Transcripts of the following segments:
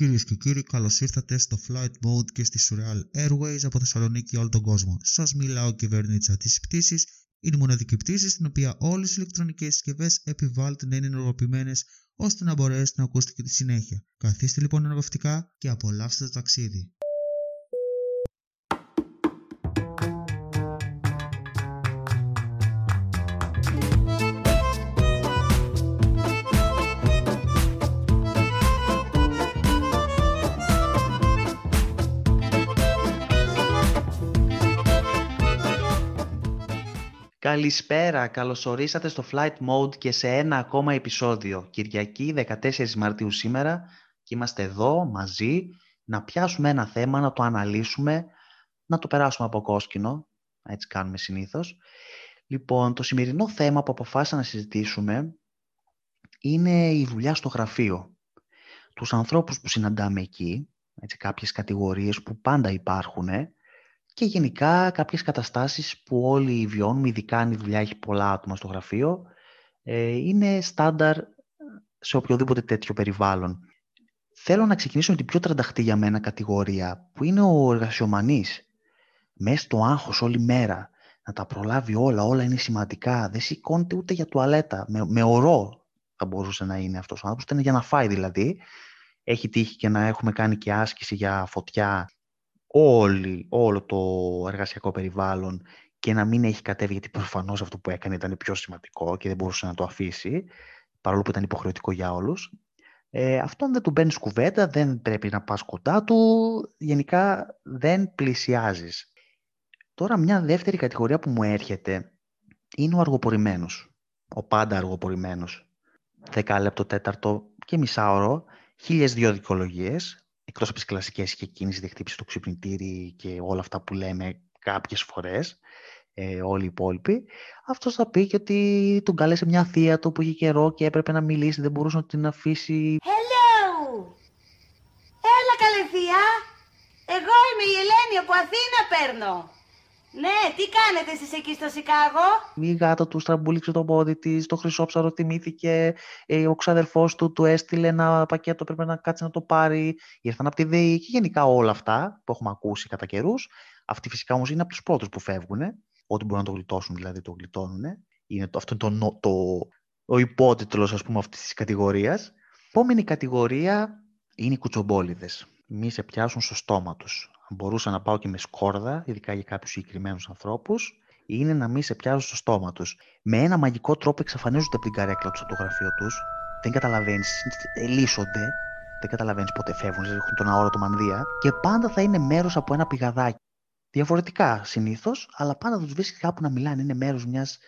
Κυρίες και κύριοι, καλώς ήρθατε στο Flight Mode και στη Surreal Airways από Θεσσαλονίκη όλο τον κόσμο. Σας μιλάω κυβερνήτησα της πτήσης. Είναι η μοναδική πτήση στην οποία όλες οι ηλεκτρονικές συσκευές επιβάλλεται να είναι ενεργοποιημένες ώστε να μπορέσετε να ακούσετε και τη συνέχεια. Καθίστε λοιπόν αναπαυτικά και απολαύστε το ταξίδι. Καλησπέρα, καλωσορίσατε στο Flight Mode και σε ένα ακόμα επεισόδιο. Κυριακή 14 Μαρτίου σήμερα και είμαστε εδώ μαζί να πιάσουμε ένα θέμα, να το αναλύσουμε, να το περάσουμε από κόσκινο, έτσι κάνουμε συνήθως. Λοιπόν, το σημερινό θέμα που αποφάσισα να συζητήσουμε είναι η δουλειά στο γραφείο. Τους ανθρώπους που συναντάμε εκεί, έτσι, κάποιες κατηγορίες που πάντα υπάρχουν, και γενικά κάποιες καταστάσεις που όλοι βιώνουμε, ειδικά αν η δουλειά έχει πολλά άτομα στο γραφείο, ε, είναι στάνταρ σε οποιοδήποτε τέτοιο περιβάλλον. Θέλω να ξεκινήσω με την πιο τρανταχτή για μένα κατηγορία, που είναι ο εργασιομανής. Μέσα στο άγχος όλη μέρα, να τα προλάβει όλα, όλα είναι σημαντικά, δεν σηκώνεται ούτε για τουαλέτα, με, με ορό θα μπορούσε να είναι αυτός ο άνθρωπος, είναι για να φάει δηλαδή. Έχει τύχει και να έχουμε κάνει και άσκηση για φωτιά όλη, όλο το εργασιακό περιβάλλον και να μην έχει κατέβει, γιατί προφανώς αυτό που έκανε ήταν πιο σημαντικό και δεν μπορούσε να το αφήσει, παρόλο που ήταν υποχρεωτικό για όλους. Ε, αυτόν δεν του μπαίνεις κουβέντα, δεν πρέπει να πας κοντά του, γενικά δεν πλησιάζεις. Τώρα μια δεύτερη κατηγορία που μου έρχεται είναι ο αργοπορημένος, ο πάντα αργοπορημένος. Δεκάλεπτο, τέταρτο και μισάωρο, χίλιες δύο δικαιολογίες, εκτός από τις κλασικές και κίνηση διεκτύπηση στο ξυπνητήρι και όλα αυτά που λέμε κάποιες φορές, ε, όλοι οι υπόλοιποι, αυτός θα πει και ότι τον κάλεσε μια θεία του που είχε καιρό και έπρεπε να μιλήσει, δεν μπορούσε να την αφήσει. Hello! Έλα καλέ θεία! Εγώ είμαι η Ελένη από Αθήνα παίρνω. Ναι, τι κάνετε εσείς εκεί στο Σικάγο; Η γάτα του στραμπούληξε το πόδι της, το χρυσόψαρο τιμήθηκε, ε, ο ξαδερφός του του έστειλε ένα πακέτο, πρέπει να κάτσει να το πάρει. Ήρθαν από τη ΔΕΗ και γενικά όλα αυτά που έχουμε ακούσει κατά καιρούς. Αυτοί φυσικά όμως είναι από τους πρώτους που φεύγουν. Ό,τι μπορούν να το γλιτώσουν δηλαδή το γλιτώνουν. Είναι το, αυτό είναι το, το, ο υπότιτλος ας πούμε αυτής της κατηγορίας. Επόμενη κατηγορία είναι οι κουτσομπόλιδες. Μη σε πιάσουν στο στόμα τους μπορούσα να πάω και με σκόρδα, ειδικά για κάποιους συγκεκριμένους ανθρώπους, είναι να μην σε πιάσουν στο στόμα τους. Με ένα μαγικό τρόπο εξαφανίζονται από την καρέκλα τους από το γραφείο τους. Δεν καταλαβαίνεις, λύσονται. Δεν καταλαβαίνεις πότε φεύγουν, έχουν τον αόρατο μανδύα και πάντα θα είναι μέρος από ένα πηγαδάκι. Διαφορετικά συνήθως, αλλά πάντα τους βρίσκει κάπου να μιλάνε. Είναι μέρος μιας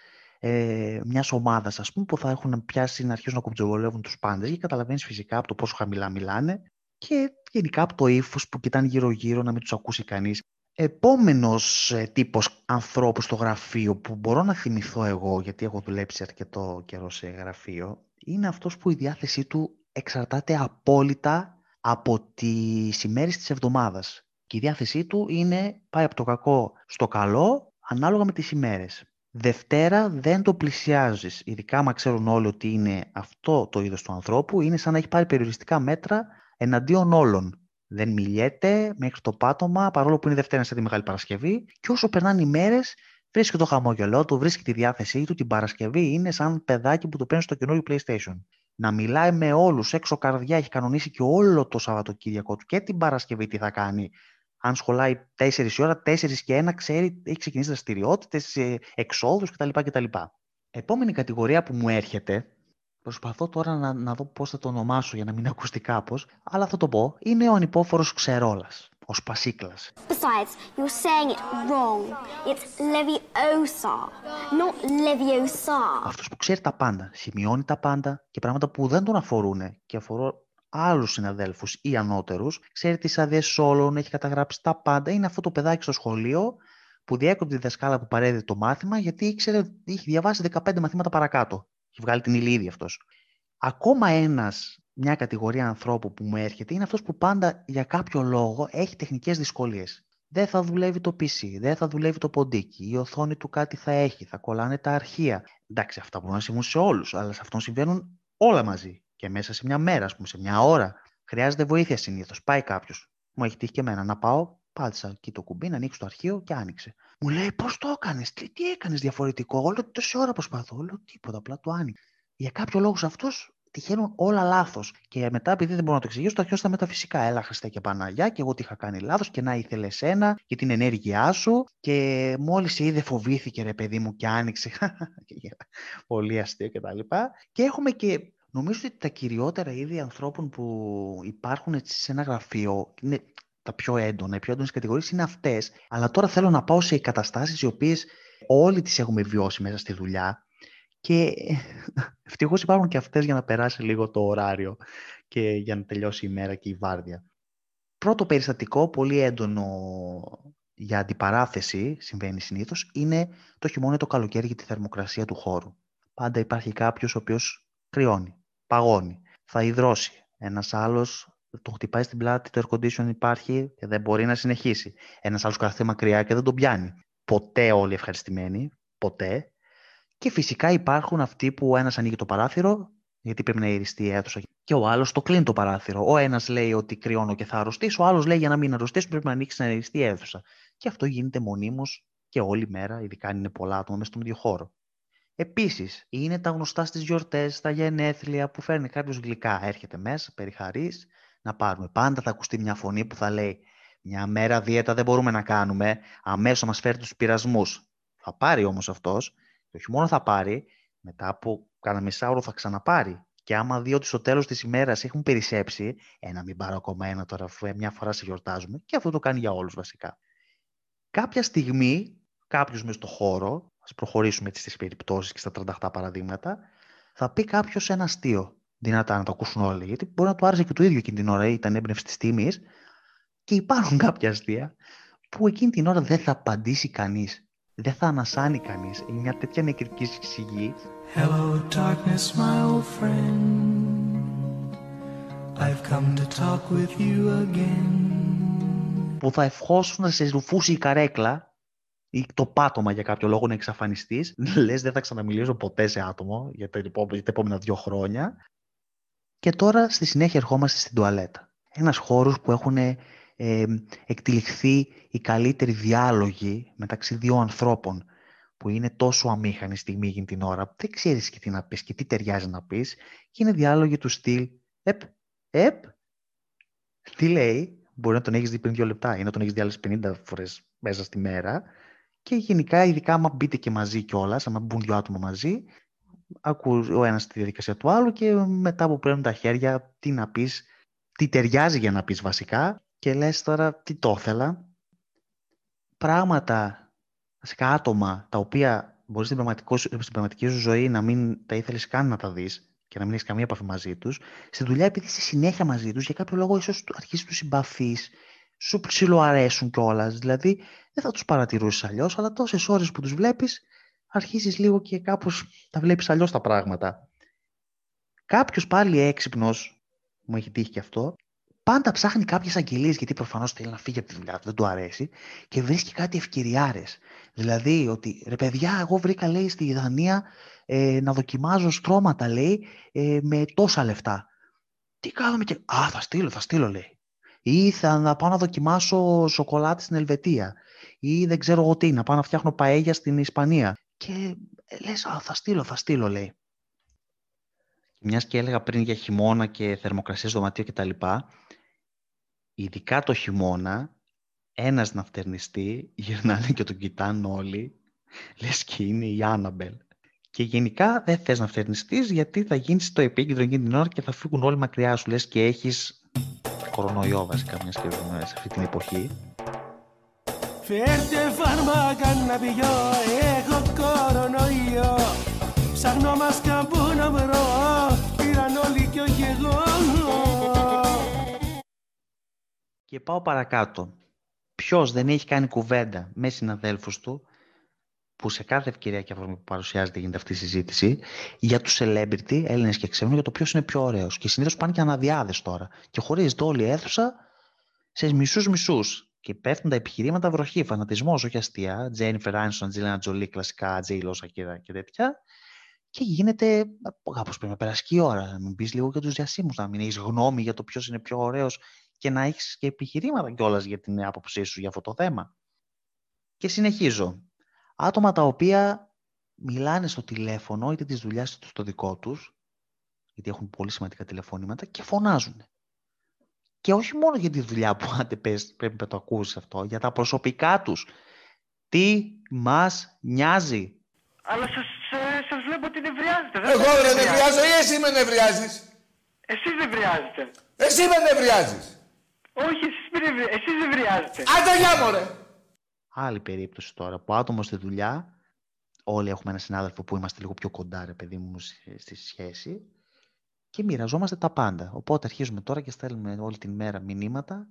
ε, μιας ομάδας, ας πούμε, που θα έχουν πιάσει να αρχίσουν να κουμπτζοβολεύουν τους πάντες και καταλαβαίνεις φυσικά από το πόσο χαμηλά μιλάνε και γενικά από το ύφος που κοιτάνε γύρω-γύρω να μην τους ακούσει κανείς. Επόμενος ε, τύπος ανθρώπου στο γραφείο που μπορώ να θυμηθώ εγώ, γιατί έχω δουλέψει αρκετό καιρό σε γραφείο, είναι αυτός που η διάθεσή του εξαρτάται απόλυτα από τις ημέρες της εβδομάδας. Και η διάθεσή του είναι, πάει από το κακό στο καλό, ανάλογα με τις ημέρες. Δευτέρα δεν το πλησιάζεις, ειδικά άμα ξέρουν όλοι ότι είναι αυτό το είδος του ανθρώπου, είναι σαν να έχει πάρει περιοριστικά μέτρα εναντίον όλων. Δεν μιλιέται μέχρι το πάτωμα, παρόλο που είναι Δευτέρα σε τη Μεγάλη Παρασκευή. Και όσο περνάνε οι μέρες, βρίσκει το χαμόγελό του, βρίσκει τη διάθεσή του. Την Παρασκευή είναι σαν παιδάκι που του παίρνει στο καινούριο PlayStation. Να μιλάει με όλους έξω καρδιά, έχει κανονίσει και όλο το Σαββατοκύριακο του και την Παρασκευή τι θα κάνει; Αν σχολάει 4 η ώρα, 4 και 1 ξέρει, έχει ξεκινήσει δραστηριότητες, ε, εξόδους κτλ. κτλ. Επόμενη κατηγορία που μου έρχεται Προσπαθώ τώρα να, να δω πώς θα το ονομάσω για να μην ακουστεί κάπως, αλλά θα το πω. Είναι ο ανυπόφορος ξερόλας, ο σπασίκλας. Besides, you're saying it wrong. It's Leviosa, not Leviosa. Αυτός που ξέρει τα πάντα, σημειώνει τα πάντα και πράγματα που δεν τον αφορούν και αφορούν άλλους συναδέλφους ή ανώτερους, ξέρει τις άδειες όλων, έχει καταγράψει τα πάντα. Είναι αυτό το παιδάκι στο σχολείο που διέκοπτε τη δασκάλα που παρέδιδε το μάθημα γιατί ήξερε, είχε διαβάσει 15 μαθήματα παρακάτω. Έχει βγάλει την ύλη ήδη αυτός. Ακόμα ένας, μια κατηγορία ανθρώπου που μου έρχεται είναι αυτός που πάντα για κάποιο λόγο έχει τεχνικές δυσκολίες. Δεν θα δουλεύει το PC, δεν θα δουλεύει το ποντίκι, η οθόνη του κάτι θα έχει, θα κολλάνε τα αρχεία. Εντάξει, αυτά μπορούν να συμβούν σε όλους, αλλά σε αυτόν συμβαίνουν όλα μαζί και μέσα σε μια μέρα, ας πούμε, σε μια ώρα. Χρειάζεται βοήθεια συνήθως. Πάει κάποιος. Μου έχει τύχει και εμένα να πάω, πάτησα εκεί το κουμπί, να ανοίξει το αρχείο και άνοιξε. Μου λέει πώς το έκανες, τι, τι έκανες διαφορετικό; Όλο τόση ώρα προσπαθώ. Όλο τίποτα, απλά το άνοιξε. Για κάποιο λόγο αυτού τυχαίνουν όλα λάθος. Και μετά, επειδή δεν μπορώ να το εξηγήσω, το αρχίζω στα μεταφυσικά. Έλα, Χριστέ και Παναγιά, και εγώ τι είχα κάνει λάθος και να ήθελε ένα και την ενέργειά σου. Και μόλις είδε, φοβήθηκε ρε παιδί μου και άνοιξε. Πολύ αστείο κτλ. Και, και έχουμε και Νομίζω ότι τα κυριότερα είδη ανθρώπων που υπάρχουν έτσι σε ένα γραφείο είναι τα πιο έντονα, οι πιο έντονες κατηγορίες είναι αυτές. Αλλά τώρα θέλω να πάω σε καταστάσεις οι οποίες όλοι τις έχουμε βιώσει μέσα στη δουλειά και ευτυχώς υπάρχουν και αυτές για να περάσει λίγο το ωράριο και για να τελειώσει η μέρα και η βάρδια. Πρώτο περιστατικό, πολύ έντονο για αντιπαράθεση, συμβαίνει συνήθως, είναι το χειμώνα το καλοκαίρι για τη θερμοκρασία του χώρου. Πάντα υπάρχει κάποιος ο οποίος κρυώνει παγώνει, θα υδρώσει. Ένας άλλος τον χτυπάει στην πλάτη, το air condition υπάρχει και δεν μπορεί να συνεχίσει. Ένας άλλος κάθεται μακριά και δεν τον πιάνει. Ποτέ όλοι ευχαριστημένοι, ποτέ. Και φυσικά υπάρχουν αυτοί που ο ένας ανοίγει το παράθυρο, γιατί πρέπει να ιριστεί η αίθουσα, και ο άλλος το κλείνει το παράθυρο. Ο ένας λέει ότι κρυώνω και θα αρρωστήσω, ο άλλος λέει για να μην αρρωστήσω πρέπει να ανοίξει να ιριστεί η αίθουσα. Και αυτό γίνεται μονίμως και όλη μέρα, ειδικά αν είναι πολλά άτομα μέσα στον ίδιο χώρο. Επίσης, είναι τα γνωστά στις γιορτές, στα γενέθλια που φέρνει κάποιος γλυκά. Έρχεται μέσα, περιχαρής, να πάρουμε. Πάντα θα ακουστεί μια φωνή που θα λέει «Μια μέρα δίαιτα δεν μπορούμε να κάνουμε, αμέσως μας φέρει τους πειρασμούς». Θα πάρει όμως αυτός, και όχι μόνο θα πάρει, μετά από κάνα μισάωρο θα ξαναπάρει. Και άμα δει ότι στο τέλος της ημέρας έχουν περισσέψει, ένα «Ε, μην πάρω ακόμα ένα τώρα, αφού μια φορά σε γιορτάζουμε, και αυτό το κάνει για όλους βασικά. Κάποια στιγμή, κάποιος μες στο χώρο ας προχωρήσουμε έτσι στις περιπτώσεις και στα 38 παραδείγματα, θα πει κάποιος ένα αστείο δυνατά να το ακούσουν όλοι. Γιατί μπορεί να του άρεσε και το ίδιο εκείνη την ώρα, ήταν έμπνευση της τιμή. Και υπάρχουν κάποια αστεία που εκείνη την ώρα δεν θα απαντήσει κανείς. Δεν θα ανασάνει κανείς. Είναι μια τέτοια νεκρική σιγή. Hello darkness my old friend I've come to talk with you again που θα ευχόσουν να σε ρουφούσει η καρέκλα ή το πάτωμα για κάποιο λόγο να εξαφανιστείς, λες δεν θα ξαναμιλήσω ποτέ σε άτομο για τα, επόμενα δύο χρόνια. Και τώρα στη συνέχεια ερχόμαστε στην τουαλέτα. Ένας χώρος που έχουν ε, εκτυλιχθεί οι καλύτεροι διάλογοι μεταξύ δύο ανθρώπων που είναι τόσο αμήχανη στιγμή εκείνη την ώρα, δεν ξέρεις και τι να πεις και τι ταιριάζει να πεις και είναι διάλογοι του στυλ «Επ, επ, τι λέει, μπορεί να τον έχεις δει πριν δύο λεπτά ή να τον έχεις δει άλλες 50 φορές μέσα στη μέρα και γενικά, ειδικά άμα μπείτε και μαζί κιόλας, άμα μπουν δύο άτομα μαζί, ακούς ο ένας τη διαδικασία του άλλου και μετά που παίρνουν τα χέρια, τι να πεις, τι ταιριάζει για να πεις βασικά και λες τώρα τι το ήθελα. Πράγματα, βασικά άτομα, τα οποία μπορείς στην, στην πραγματική σου ζωή να μην τα ήθελες καν να τα δεις και να μην έχεις καμία επαφή μαζί τους, στη δουλειά επειδή είσαι συνέχεια μαζί τους, για κάποιο λόγο ίσως αρχίσει τους συμπαθείς, σου ψιλοαρέσουν κιόλας. Δηλαδή δεν θα τους παρατηρούσες αλλιώς, αλλά τόσες ώρες που τους βλέπεις, αρχίζεις λίγο και κάπως τα βλέπεις αλλιώς τα πράγματα. Κάποιος πάλι έξυπνος, μου έχει τύχει και αυτό, πάντα ψάχνει κάποιες αγγελίες γιατί προφανώς θέλει να φύγει από τη δουλειά του, δεν του αρέσει και βρίσκει κάτι ευκαιριάρες. Δηλαδή ότι ρε παιδιά, εγώ βρήκα λέει στη Δανία ε, να δοκιμάζω στρώματα λέει ε, με τόσα λεφτά. Τι κάνουμε και. Α, θα στείλω, θα στείλω λέει ή θα να πάω να δοκιμάσω σοκολάτη στην Ελβετία ή δεν ξέρω εγώ τι, να πάω να φτιάχνω παέγια στην Ισπανία. Και λες, α, θα στείλω, θα στείλω, λέει. Μιας και έλεγα πριν για χειμώνα και θερμοκρασία δωματίου κτλ. Ειδικά το χειμώνα, ένας ναυτερνιστή γυρνάνε και τον κοιτάνε όλοι, λες και είναι η Άναμπελ. Και γενικά δεν θες να φτερνιστείς γιατί θα γίνεις το επίκεντρο εκείνη την ώρα και θα φύγουν όλοι μακριά σου. Λες και έχεις κορονοϊό βασικά μιας και ζούμε σε αυτή την εποχή. Φέρτε φάρμακα να πηγώ, έχω κορονοϊό Ψάχνω μάσκα που να βρω, πήραν όλοι και όχι εγώ Και πάω παρακάτω. Ποιος δεν έχει κάνει κουβέντα με συναδέλφους του που σε κάθε ευκαιρία και αφορμή που παρουσιάζεται γίνεται αυτή η συζήτηση για τους celebrity, Έλληνες και ξένους, για το ποιος είναι πιο ωραίος. Και συνήθως πάνε και αναδιάδες τώρα. Και χωρίζεται όλη η αίθουσα σε μισού-μισού. Και πέφτουν τα επιχειρήματα βροχή, φανατισμός, όχι αστεία. Τζένιφερ Άνισον, Τζίλινα Τζολί, κλασικά, Τζέι Λόσα και τέτοια. Και γίνεται, κάπως πρέπει να περάσει και η ώρα, να μην πεις λίγο για τους διασύμους, να μην έχεις γνώμη για το ποιος είναι πιο ωραίος και να έχεις και επιχειρήματα κιόλας για την άποψή σου για αυτό το θέμα. Και συνεχίζω. Άτομα τα οποία μιλάνε στο τηλέφωνο είτε της δουλειάς τους στο δικό τους, γιατί έχουν πολύ σημαντικά τηλεφωνήματα και φωνάζουν. Και όχι μόνο για τη δουλειά που άντε πες, πρέπει να το ακούσεις αυτό, για τα προσωπικά τους. Τι μας νοιάζει; Αλλά σας, ε, σας βλέπω ότι νευριάζετε. Δεν Εγώ σας δεν νευριάζετε. νευριάζω ή εσύ με νευριάζεις; Εσείς νευριάζετε. Εσύ με νευριάζεις. Όχι, εσείς, με νευρι- εσείς νευριάζετε. Άντε γεια μωρέ. Άλλη περίπτωση τώρα που άτομο στη δουλειά, όλοι έχουμε ένα συνάδελφο που είμαστε λίγο πιο κοντά, ρε παιδί μου, στη- στη σχέση και μοιραζόμαστε τα πάντα. Οπότε αρχίζουμε τώρα και στέλνουμε όλη την μέρα μηνύματα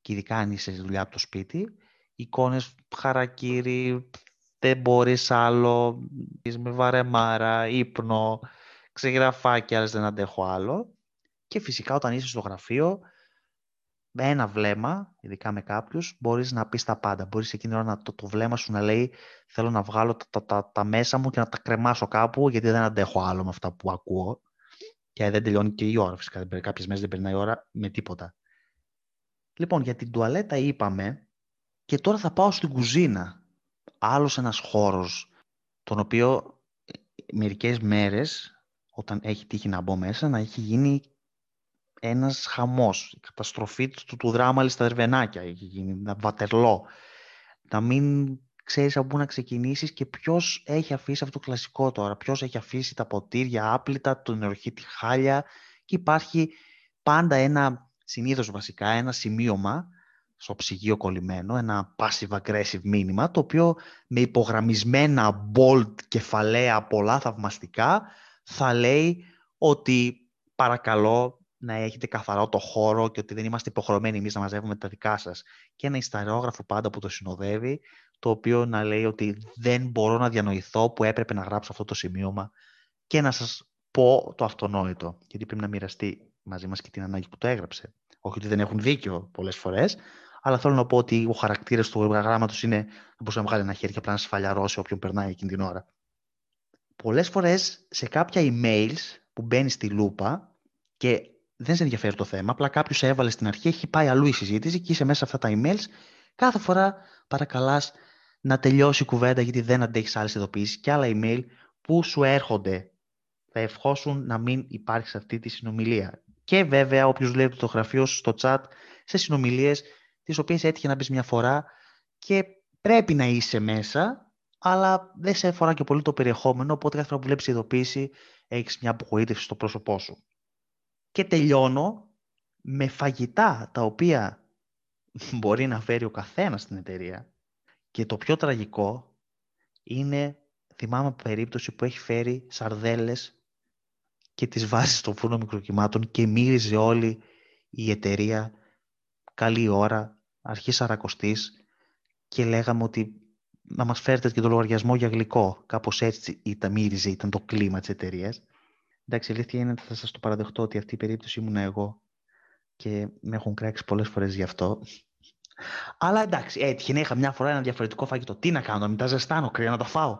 και ειδικά αν είσαι στη δουλειά από το σπίτι, εικόνες χαρακύρι, δεν μπορείς άλλο, είσαι με βαρεμάρα, ύπνο, ξεγραφάκια, άλλες δεν αντέχω άλλο. Και φυσικά όταν είσαι στο γραφείο, με ένα βλέμμα, ειδικά με κάποιους, μπορείς να πεις τα πάντα. Μπορείς εκείνη την ώρα να, το, το βλέμμα σου να λέει θέλω να βγάλω τα, τα, τα, τα μέσα μου και να τα κρεμάσω κάπου γιατί δεν αντέχω άλλο με αυτά που ακούω. Και δεν τελειώνει και η ώρα φυσικά. Δεν περ- Κάποιες μέρες δεν περνάει η ώρα με τίποτα. Λοιπόν, για την τουαλέτα είπαμε και τώρα θα πάω στην κουζίνα. Άλλος ένας χώρος, τον οποίο ε, μερικές μέρες, όταν έχει τύχει να μπω μέσα, να έχει γίνει ένας χαμός, η καταστροφή του, του δράμα στα δερβενάκια, έχει γίνει ένα βατερλό. Να μην ξέρεις από πού να ξεκινήσεις και ποιος έχει αφήσει αυτό το κλασικό τώρα, ποιος έχει αφήσει τα ποτήρια άπλυτα, τον νεροχύτη χάλια. Και υπάρχει πάντα ένα, συνήθως βασικά, ένα σημείωμα στο ψυγείο κολλημένο, ένα passive aggressive μήνυμα, το οποίο με υπογραμμισμένα bold κεφαλαία πολλά θαυμαστικά θα λέει ότι παρακαλώ να έχετε καθαρό το χώρο και ότι δεν είμαστε υποχρεωμένοι εμείς να μαζεύουμε τα δικά σας. Και ένα ισταριόγραφο πάντα που το συνοδεύει, το οποίο να λέει ότι δεν μπορώ να διανοηθώ που έπρεπε να γράψω αυτό το σημείωμα και να σας πω το αυτονόητο, γιατί πρέπει να μοιραστεί μαζί μας και την ανάγκη που το έγραψε. Όχι ότι δεν έχουν δίκιο πολλές φορές, αλλά θέλω να πω ότι ο χαρακτήρας του γράμματος είναι να μπορούσε να βγάλει ένα χέρι και απλά να σφαλιαρώσει όποιον περνάει εκείνη την ώρα. Πολλές φορές σε κάποια emails που μπαίνει στη λούπα και δεν σε ενδιαφέρει το θέμα, απλά κάποιος σε έβαλε στην αρχή, έχει πάει αλλού η συζήτηση και είσαι μέσα σε αυτά τα emails. Κάθε φορά παρακαλάς να τελειώσει η κουβέντα γιατί δεν αντέχεις άλλες ειδοποιήσεις και άλλα email που σου έρχονται. Θα ευχόσουν να μην υπάρχει σε αυτή τη συνομιλία. Και βέβαια όποιος βλέπει το γραφείο σου στο chat σε συνομιλίες τις οποίες έτυχε να μπεις μια φορά και πρέπει να είσαι μέσα αλλά δεν σε αφορά και πολύ το περιεχόμενο οπότε κάθε φορά που βλέπεις ειδοποίηση έχεις μια απογοήτευση στο πρόσωπό σου. Και τελειώνω με φαγητά τα οποία μπορεί να φέρει ο καθένας στην εταιρεία. Και το πιο τραγικό είναι, θυμάμαι περίπτωση που έχει φέρει σαρδέλες και τις βάζει στο φούρνο μικροκυμάτων και μύριζε όλη η εταιρεία καλή ώρα, αρχής σαρακοστής και λέγαμε ότι να μας φέρετε και το λογαριασμό για γλυκό. Κάπως έτσι ήταν, μύριζε, ήταν το κλίμα της εταιρείας. Εντάξει, η αλήθεια είναι ότι θα σας το παραδεχτώ ότι αυτή η περίπτωση ήμουν εγώ και με έχουν κράξει πολλές φορές γι' αυτό. Αλλά εντάξει, έτυχε να είχα μια φορά ένα διαφορετικό φαγητό. Τι να κάνω, να μην τα ζεστάνω, κρύα να τα φάω.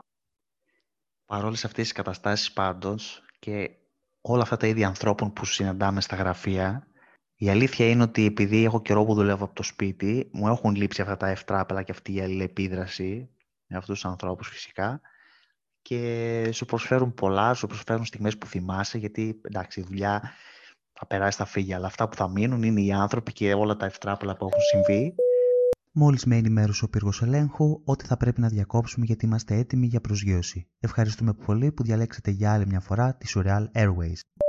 Παρόλες αυτές τις καταστάσεις πάντως και όλα αυτά τα ίδια ανθρώπων που συναντάμε στα γραφεία, η αλήθεια είναι ότι επειδή έχω καιρό που δουλεύω από το σπίτι, μου έχουν λείψει αυτά τα ευτράπελα και αυτή η αλληλεπίδραση με αυτούς τους ανθρώπους φυσικά και σου προσφέρουν πολλά, σου προσφέρουν στιγμές που θυμάσαι γιατί εντάξει η δουλειά θα περάσει, θα φύγει αλλά αυτά που θα μείνουν είναι οι άνθρωποι και όλα τα ευτράπελα που έχουν συμβεί Μόλις με ενημέρωσε ο πύργος ελέγχου ότι θα πρέπει να διακόψουμε γιατί είμαστε έτοιμοι για προσγείωση. Ευχαριστούμε πολύ που διαλέξατε για άλλη μια φορά τη Surreal Airways.